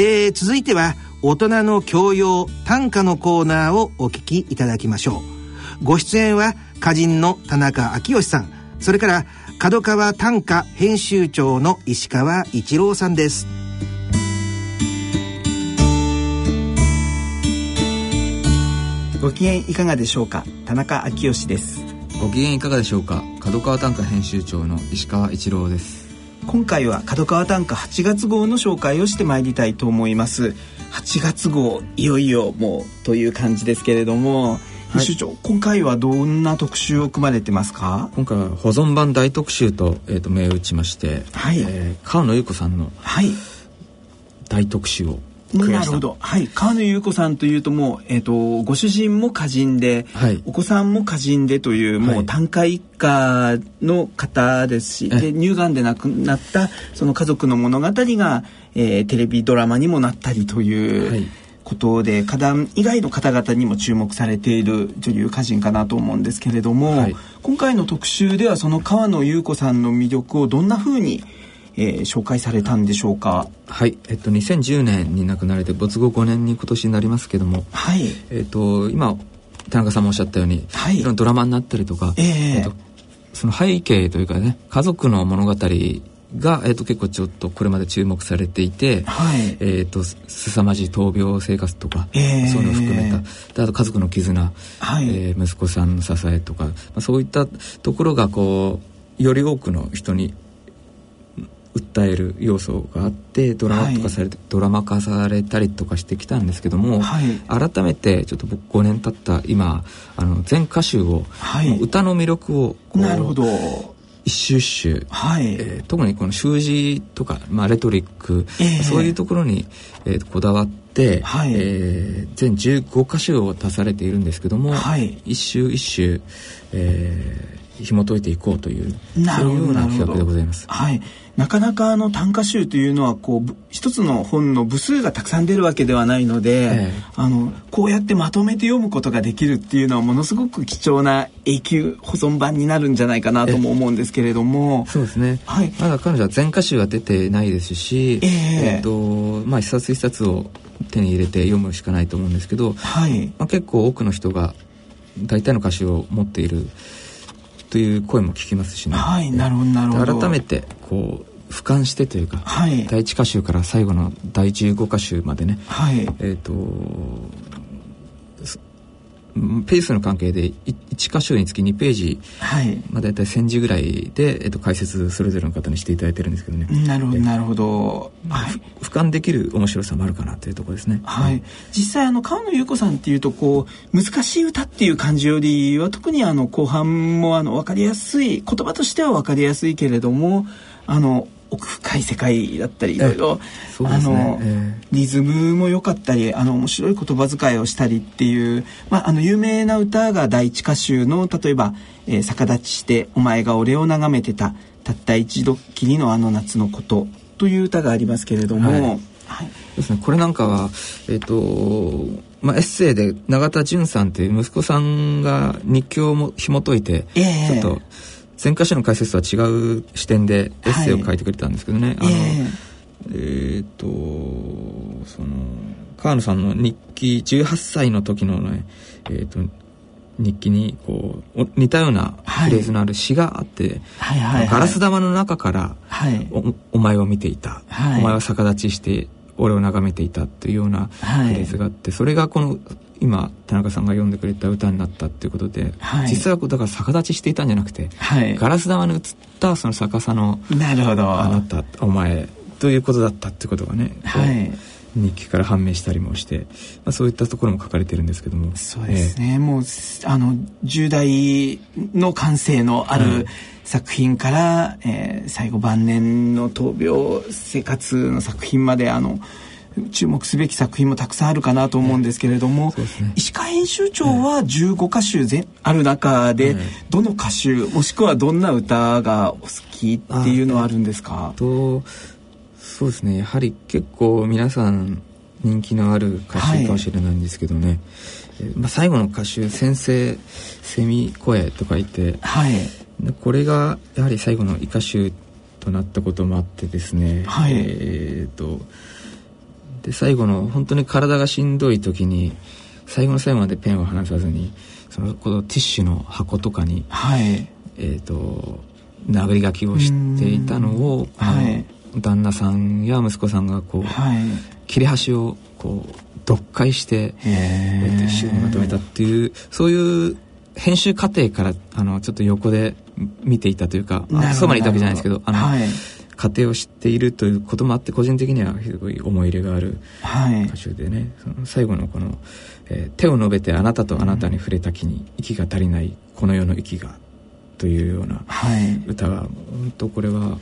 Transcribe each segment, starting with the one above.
えー、続いては大人の教養短歌のコーナーをお聞きいただきましょう。ご出演は歌人の田中昭義さん。それから角川短歌編集長の石川一郎さんです。ご機嫌いかがでしょうか？田中昭義です。ご機嫌いかがでしょうか？角川短歌編集長の石川一郎です今回は角川短歌8月号の紹介をしてまいりたいと思います。8月号いよいよもうという感じですけれども編集長、今回はどんな特集を組まれてますか？今回は保存版大特集と,、えー、と銘打ちまして、はい。えー、川野優子さんの大特集をなるほど。はい。川野優子さんというともう、えっ、ー、と、ご主人も歌人で、はい、お子さんも歌人でという、もう短歌一家の方ですし、で、乳がんで亡くなった、その家族の物語が、えー、テレビドラマにもなったりという、はい。ことで花壇以外の方々にも注目されている女優歌人かなと思うんですけれども、はい、今回の特集ではその川野優子さんの魅力をどんなふうにえー、紹介されたんでしょうか？はい。えっと2010年に亡くなられて没後5年に今年になりますけども。はい。えっと今田中さんもおっしゃったように、はい、いろんなドラマになったりとか、えー、えっと、その背景というかね家族の物語が、えーと、結構ちょっとこれまで注目されていて、はい、えーと、すさまじい闘病生活とか、えー、そういうのを含めた。あと家族の絆、はい、えー、息子さんの支えとか、まあ、そういったところがこうより多くの人に訴える要素があってドラマとかされて、はい、ドラマ化されたりとかしてきたんですけども、はい、改めてちょっと僕5年経った今あの全歌集を、はい、歌の魅力をなるほど。一周一周、はい。えー、特にこの習字とか、まあ、レトリック、えー、そういうところに、えー、こだわって、はい。えー、全15歌集を足されているんですけども、はい、一周一周、えー、紐解いていこうというそういうような企画でございます。はい、なかなかあの短歌集というのはこう一つの本の部数がたくさん出るわけではないので、ええ、あのこうやってまとめて読むことができるっていうのはものすごく貴重な永久保存版になるんじゃないかなとも思うんですけれども、そうですね。はい。まだ彼女は全歌集は出てないですし、えっとまあ一冊一冊を手に入れて読むしかないと思うんですけど、はい。まあ結構多くの人が大体の歌詞を持っている。という声も聞きますしね。はい、なるほど、なるほど。改めて、こう、俯瞰してというか、はい、第一歌集から最後の第15歌集までね、はい、えっ、とペースの関係で1箇所につき2ページ、はい。まあ、大体1000字ぐらいで、えっと、解説それぞれの方にしていただいてるんですけどね。なるほどなるほど、はい、俯瞰できる面白さもあるかなというところですね。はい、実際あの川野優子さんっていうとこう難しい歌っていう感じよりは特にあの後半もあの分かりやすい言葉としては分かりやすいけれどもあの奥深い世界だったりいろいろ、あの、リズムも良かったりあの面白い言葉遣いをしたりっていう、まあ、あの有名な歌が第一歌集の例えば、えー「逆立ちしてお前が俺を眺めてたたった一度きりのあの夏のこと」という歌がありますけれども。はい。はい、ですね。これなんかはえっ、ー、とまあ、エッセイで永田純さんという息子さんが日記をも紐解いて、えー、ちょっと前回者の解説とは違う視点でエッセイを書いてくれたんですけどね、はい、あのえー、っとその川野さんの日記18歳の時のね、えー、っと日記にこう似たようなフレーズのある詩があって、はいはいはい、ガラス玉の中からおお前を見ていた、はい、お前は逆立ちして俺を眺めていたっていうようなフレーズがあって、それがこの今田中さんが読んでくれた歌になったっていうことで、はい、実はだから逆立ちしていたんじゃなくて、はい、ガラス玉に映ったその逆さのなるほど。あなたお前ということだったってことがね、はい、日記から判明したりもして、まあ、そういったところも書かれてるんですけども。そうですね、えー、もうあの10代の感性のある、作品から、えー、最後晩年の闘病生活の作品まであの注目すべき作品もたくさんあるかなと思うんですけれども、ね、石川編集長は15歌集ぜある中で、どの歌集もしくはどんな歌がお好きっていうのはあるんですか？とそうですね。やはり結構皆さん人気のある歌集かもしれないんですけどね、はい、まあ、最後の歌集「先生セミ声」とか言って、はい、これがやはり最後の歌集となったこともあってですね、はい、えーとで最後の本当に体がしんどい時に最後の最後までペンを離さずにそのこのティッシュの箱とかに、はい、えっ、ー、と殴り書きをしていたのを、はい、旦那さんや息子さんがこう、はい、切れ端をこう読解して一週にまとめたっていうそういう編集過程からあのちょっと横で見ていたというかそばにいたわけじゃないですけどあの、はい、過程を知っているということもあって個人的にはすごい思い入れがある歌手でね、その最後のこの、えー「手を述べてあなたとあなたに触れた気に息が足りないこの世の息が」というような歌が、本当これは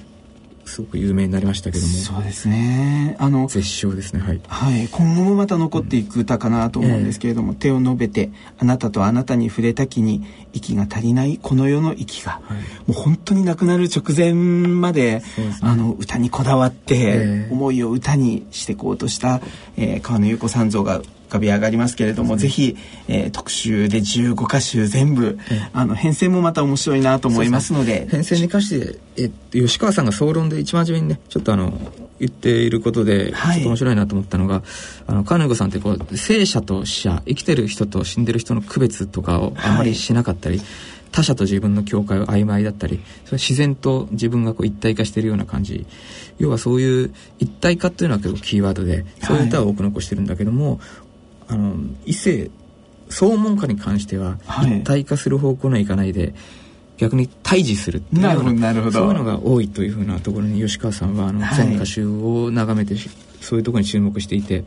すごく有名になりましたけども。そうですね。あの絶唱ですねはい、はい、今後もまた残っていく歌かなと思うんですけれども、うん。えー、手を述べてあなたとあなたに触れた気に息が足りないこの世の息が、はい、もう本当に亡くなる直前まで、ね、あの歌にこだわって、えー、思いを歌にしていこうとした、えー、川野優子さん像が浮かび上がりますけれども、ね、ぜひ、えー、特集で15歌集全部、あの編成もまた面白いなと思いますので。編成に関してえ吉川さんが総論で一番初めにねちょっとあの言っていることで、ちょっと面白いなと思ったのが、あの、カーネゴさんってこう、生者と死者、生きてる人と死んでる人の区別とかをあまりしなかったり、はい、他者と自分の境界を曖昧だったり、それ自然と自分がこう一体化しているような感じ。要はそういう一体化っていうのは結構キーワードで、そういう歌を多く残してるんだけども、はい、あの、異性、総門家に関しては、一体化する方向にはいかないで、逆に対峙するっていうようなそういうのが多いというふうなところに吉川さんはあの全歌集を眺めて、そういうところに注目していて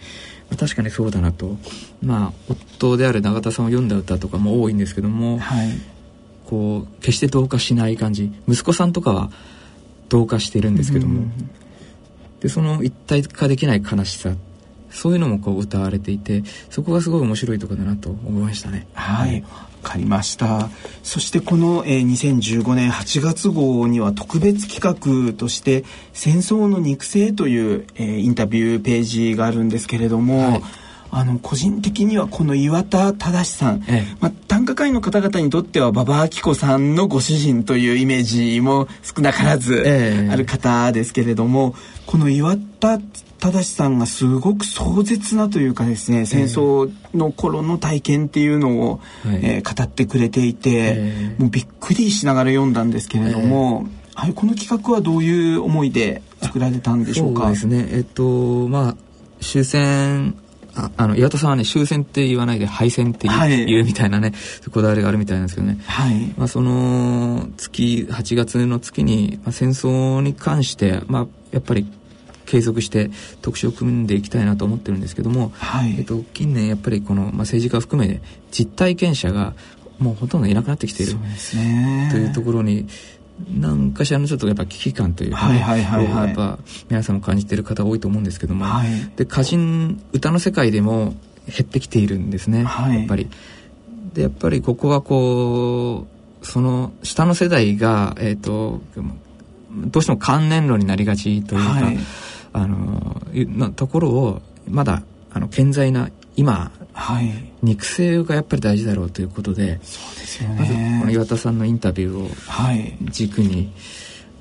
確かにそうだなと。まあ夫である永田さんを読んだ歌とかも多いんですけども、はい、こう決して同化しない感じ。息子さんとかは同化してるんですけども、でその一体化できない悲しさそういうのもこう歌われていてそこがすごい面白いところだなと思いましたね。はい、かりました。そしてこの、えー、2015年8月号には特別企画として「戦争の肉声」という、えー、インタビューページがあるんですけれども、はい、あの個人的にはこの岩田忠さん、ええ、まあ、短歌界の方々にとっては馬場明子さんのご主人というイメージも少なからずある方ですけれども、え、この岩田正さんがすごく壮絶なというかですね戦争の頃の体験っていうのを、えー、えー、語ってくれていて、えー、もうびっくりしながら読んだんですけれども、えー、はい、この企画はどういう思いで作られたんでしょうか？そうですね。えっとまあ終戦ああの岩田さんはね終戦って言わないで敗戦って言うはい、言うみたいなねこだわりがあるみたいなんですけどね、はい。まあ、その月8月の月に、まあ、戦争に関して、まあ、やっぱり継続して特集を組んでいきたいなと思ってるんですけども、はい、えっと、近年やっぱりこの、まあ、政治家含めて実体験者がもうほとんどいなくなってきている。というところに何かしらのちょっとやっぱ危機感というかね、はいはいやっぱ皆さんも感じている方多いと思うんですけども、はい、で歌人歌の世界でも減ってきているんですね、はい、やっぱり。でやっぱりここはこうその下の世代が、えーと、どうしても観念論になりがちというか、はい、あののところをまだあの健在な今、はい、肉声がやっぱり大事だろうということでそうですよね。まずこの岩田さんのインタビューを軸に、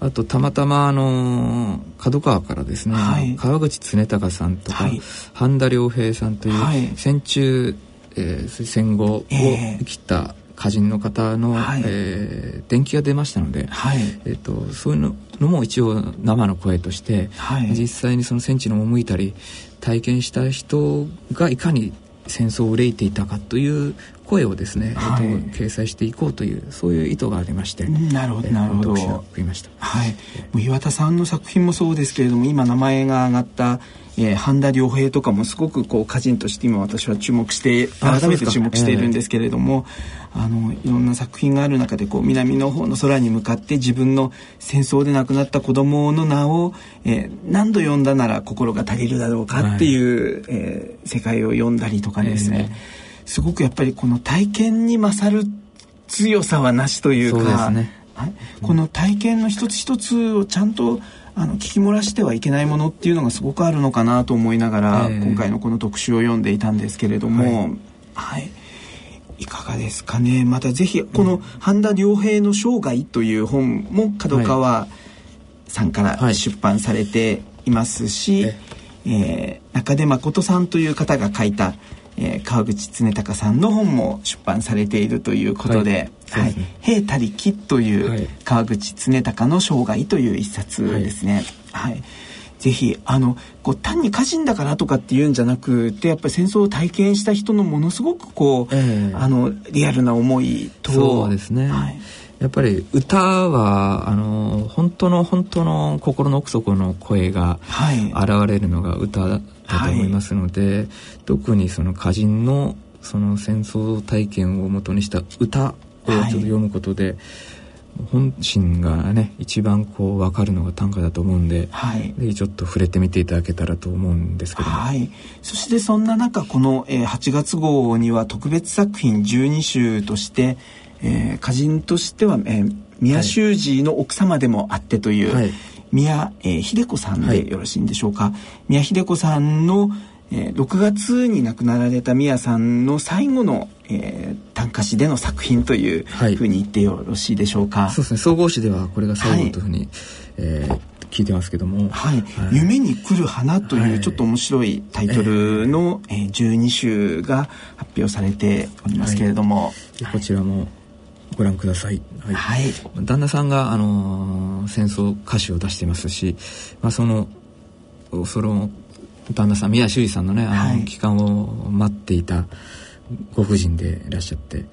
はい、あとたまたまあの角川からですね、はい、川口常隆さんとか、半田良平さんという戦中、えー、戦後を生きた歌人の方の、はい、えー、電気が出ましたので、はい、えーと、そういうのも一応生の声として、はい、実際にその戦地の赴いたり体験した人がいかに戦争を憂いていたかという声をですね、はい、えっと、掲載していこうというそういう意図がありましてなるほどなるほど。読みました、はい、もう岩田さんの作品もそうですけれども今名前が挙がったえー、半田良平とかもすごくこう歌人として今私は注目して改めて注目しているんですけれどもあのいろんな作品がある中でこう南の方の空に向かって自分の戦争で亡くなった子供の名を、えー、何度読んだなら心が足りるだろうかっていう、はい、えー、世界を読んだりとかですね、えー、すごくやっぱりこの体験に勝る強さはなしというか、ね、この体験の一つ一つをちゃんとあの聞き漏らしてはいけないものっていうのがすごくあるのかなと思いながら、えー、今回のこの特集を読んでいたんですけれども、はい、はい、いかがですかね。またぜひこの半田良平の生涯という本も角川さんから出版されていますし、はい、えー、中出誠さんという方が書いた、えー、川口常隆さんの本も出版されているということで「はい、ね、兵たりき」という川口常隆の生涯という一冊ですね。はい、はいぜひあのこう単に歌人だからとかっていうんじゃなくてやっぱり戦争を体験した人のものすごくこう、えー、あのリアルな思いとそうですね、はい、やっぱり歌はあの本当の本当の心の奥底の声が現れるのが歌だと思いますので、はい、特にその歌人のその戦争体験をもとにした歌をちょっと読むことで、はい本心がね一番こう分かるのが短歌だと思うんで,、はい、ぜひちょっと触れてみていただけたらと思うんですけども、はい、そしてそんな中この、えー、8月号には特別作品12集として、えー、歌人としては、えー、宮修司の奥様でもあってという、はい、宮、えー、秀子さんでよろしいんでしょうか、はい、宮秀子さんの、えー、6月に亡くなられた宮さんの最後の、えー、短歌詩での作品というふうに言ってよろしいでしょうか、はい、そうですね。総合詩ではこれが最後というふうに、はい、えー、聞いてますけども、はい、はい、夢に来る花」というちょっと面白いタイトルの、えー、えー、12集が発表されておりますけれども、こちらもご覧ください。はい。はい、旦那さんが、あのー、戦争歌詞を出していますし、まあ、その、その、旦那さん、宮修司さんのね、あの、期間を待っていたご婦人でいらっしゃって、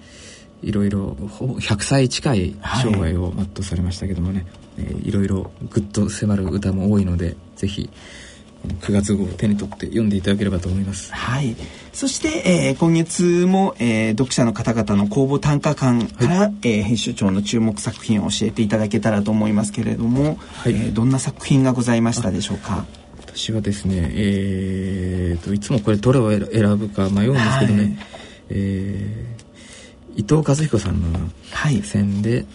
いろいろ、100歳近い生涯を全うされましたけどもね、はい、えー、いろいろぐっと迫る歌も多いので、ぜひ、9月号を手に取って読んでいただければと思います。はい。そして、えー、今月も、えー、読者の方々の公募短歌館から、はい、えー、編集長の注目作品を教えていただけたらと思いますけれども、はい、えー、どんな作品がございましたでしょうか？私はですね、えーと、いつもこれどれを選ぶか迷うんですけどね、はい、えー、伊藤和彦さんの選で、はい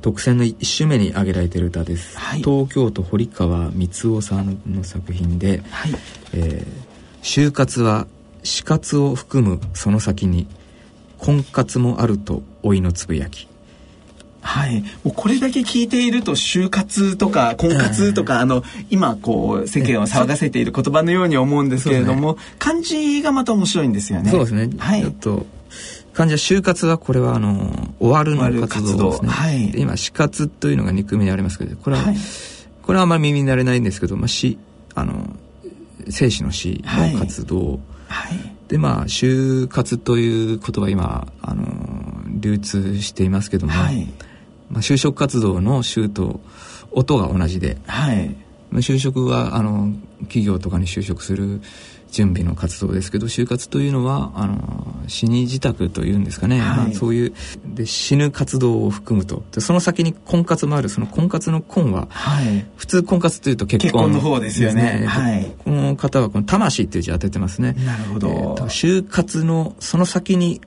特選の1首目に挙げられている歌です、はい、東京都堀川光夫さんの作品で、はい、えー、就活は死活を含むその先に婚活もあると老いのつぶやきはい、もうこれだけ聞いていると就活とか婚活とか、あの今こう世間を騒がせている言葉のように思うんですけれども、ね、漢字がまた面白いんですよね。そうですね。はい。と患者就活はこれはあの終わるの活動ですね、はい、今死活というのが憎みにありますけどこれは、はい、これはあんまり耳になれないんですけど、まあ、死あの生死の死の活動、はい、でまあ就活という言葉今あの流通していますけども、はいまあ、就職活動の就と音が同じで、はい。まあ、就職はあの企業とかに就職する準備の活動ですけど就活というのはあの死に自宅というんですかね、はい、まあ、そういうで死ぬ活動を含むと。でその先に婚活もある。その婚活の婚は、はい、普通婚活というと結婚、の方ですよね、はい、この方はこの魂っていう字当ててますね。なるほど、えー、就活のその先に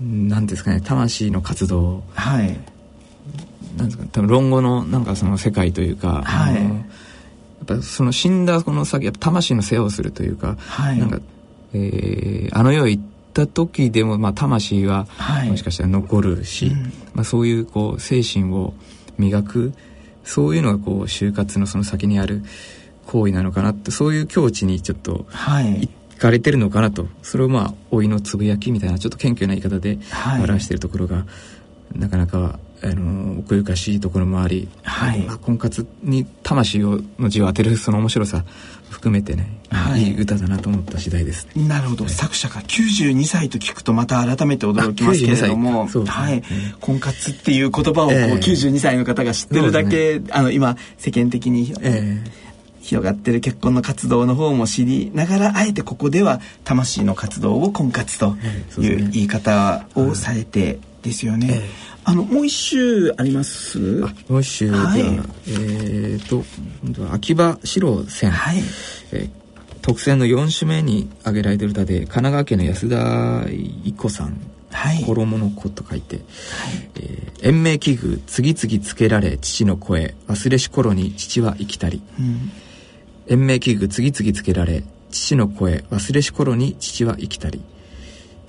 何ですかね魂の活動はいなんですか多分論語のなんかその世界というか、はい、やっぱその死んだこの先やっぱ魂の世話をするというか、はい、なんか、えー、あの世行った時でも、まあ、魂はもしかしたら残るし、はいうん、まあ、そういうこう精神を磨くそういうのがこう就活のその先にある行為なのかなってそういう境地にちょっと行かれてるのかなと、それをまあ老いのつぶやきみたいなちょっと謙虚な言い方で表しているところが、なかなかあの奥ゆかしいところもあり、はい。まあ、婚活に魂をの字を当てるその面白さ含めてね、はい、いい歌だなと思った次第です、ね、なるほど、はい、作者が92歳と聞くとまた改めて驚きますけれども、ね、はい、婚活っていう言葉をこう、えー、92歳の方が知ってるだけ、ね、あの今世間的に、えー、広がってる結婚の活動の方も知りながらあえてここでは魂の活動を婚活という言い方をされてですよね。えーあのもう一周あります？もう一周。では、はい、えっ、と今度は秋葉四郎線、はい。えー、特選の4種目に挙げられてる歌で神奈川県の安田一子さん。はい、衣の子と書いて、はい。えー、延命器具次々つけられ父の声。忘れし頃に父は生きたり、うん、延命器具次々つけられ父の声。忘れし頃に父は生きたり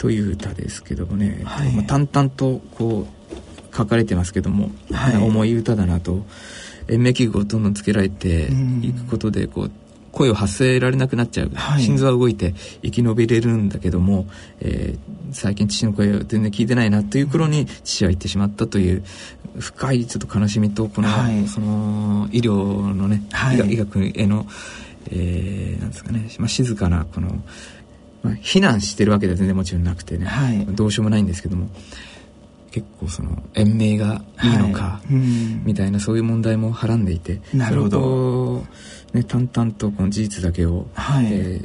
という歌ですけどもね、はい、まあ、淡々とこう書かれてますけども、はい、重い歌だなと。延命器具をどんどんつけられていくことでこう声を発せられなくなっちゃう、はい、心臓は動いて生き延びれるんだけども、えー、最近父の声を全然聞いてないなという頃に父は言ってしまったという深いちょっと悲しみとこの、はい、その医療のね、はい、医学への、えー、なんですかね、まあ、静かなこの、まあ、避難してるわけでは全然もちろんなくてね、はい、どうしようもないんですけども。結構その延命がいいのか、みたいなそういう問題もはらんでいて。なるほど。ね、淡々とこの事実だけを、はい、え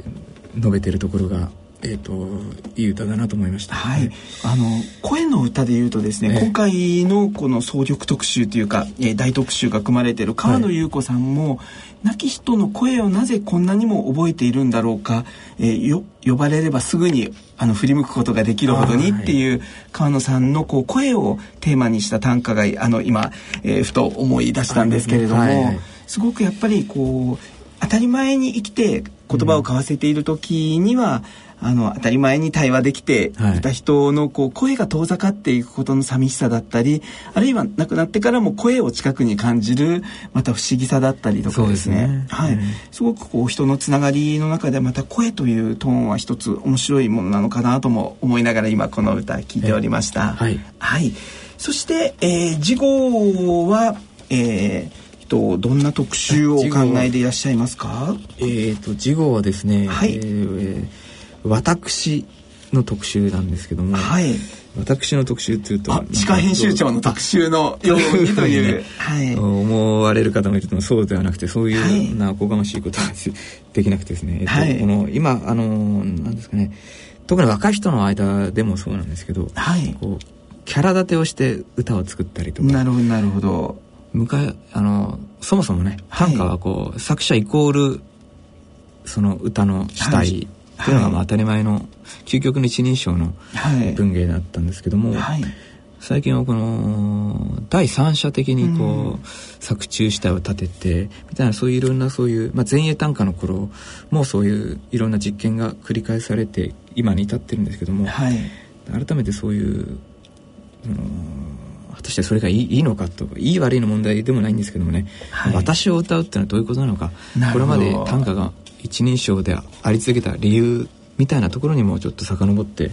ー、述べてるところがえーと、いい歌だなと思いました、はい、あの声の歌でいうとですね、えー、今回のこの総力特集というか、えー、大特集が組まれている川野優子さんも、はい、亡き人の声をなぜこんなにも覚えているんだろうか、えー、よ呼ばれればすぐにあの振り向くことができるほどにっていう川野さんのこう声をテーマにした短歌があの今、えー、ふと思い出したんですけれども、はい。はい、すごくやっぱりこう当たり前に生きて言葉を交わせている時には、うん、あの当たり前に対話できてい。た人のこう声が遠ざかっていくことの寂しさだったりあるいは亡くなってからも声を近くに感じるまた不思議さだったりとかですね、ね、はい、うん、すごくこう人のつながりの中でまた声というトーンは一つ面白いものなのかなとも思いながら今この歌聞いておりました。はい、はい、そして、えー、次号は、えーとどんな特集をお考えでいらっしゃいますか？えっ、ー、と次号はですね、はい、えー、私の特集なんですけども、はい、私の特集っていうと歯科編集長の特集のようにという、ね、はい、思われる方もいるとそうではなくてそういうなおこがましいことはできなくてですね、はい、えっと、この今あのなんですかね。特に若い人の間でもそうなんですけど、はい、こうキャラ立てをして歌を作ったりとか。なるほどなるほど。昔あのそもそもね短歌はこう、はい、作者イコールその歌の主体っていうのがまあ当たり前の究極の一人称の文芸だったんですけども、はい、最近はこの第三者的にこう、作中主体を立ててみたいなそういういろんなそういう、まあ、前衛短歌の頃もそういういろんな実験が繰り返されて今に至ってるんですけども、はい、改めてそういう、うん果たしてそれがいいいいのかといい悪いの問題でもないんですけどもね、はい、私を歌うっていうのはどういうことなのかこれまで短歌が一人称であり続けた理由みたいなところにもちょっと遡って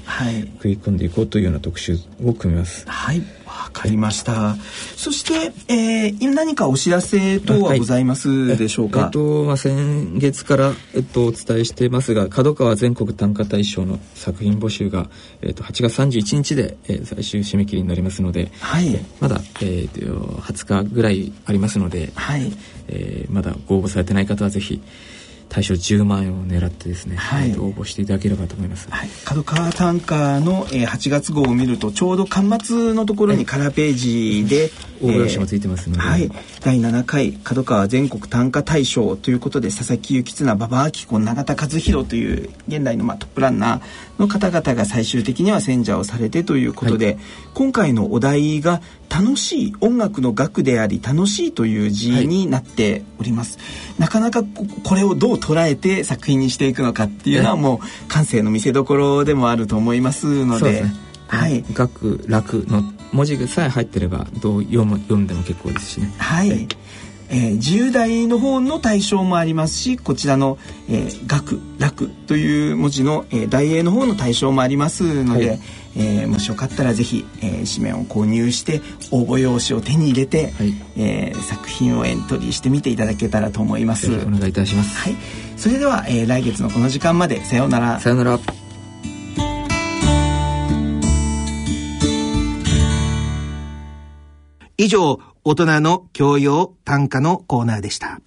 食い込んでいこうというような特集を組みます。はいわかりました。そして、えー、今何かお知らせ等はございますでしょうか？はい、えっと、まあ、先月から、えっと、お伝えしていますが、角川全国短歌大賞の作品募集が、えっと、8月31日で、えー、最終締め切りになりますので、はい、まだ、えー、と20日ぐらいありますので、はい、えー、まだご応募されてない方はぜひ、対象10万円を狙ってですね、はい、応募していただければと思います。はい、角川短歌の、えー、8月号を見るとちょうど巻末のところにカラーページで、応募用紙もついてますので、はい、第7回角川全国短歌大賞ということで佐々木幸綱馬場明子永田和弘という現代の、まあ、トップランナーの方々が最終的には選者をされてということで、はい、今回のお題が楽しい音楽の楽であり楽しいという字になっております、はい、なかなかこれをどう捉えて作品にしていくのかっていうのはもう感性の見せ所でもあると思いますので。はい、楽楽の文字さえ入ってればどう読む読んでも結構ですしね。はい、はいえー、自由題の方の対象もありますしこちらの「えー、学楽」という文字の、えー、題詠の方の対象もありますので、はい、えー、もしよかったらぜひ、えー、紙面を購入して応募用紙を手に入れて、はい、えー、作品をエントリーしてみていただけたらと思います。お願いいたします。はい、それでは、えー、来月のこの時間までさようなら。さようなら。以上、大人の教養短歌のコーナーでした。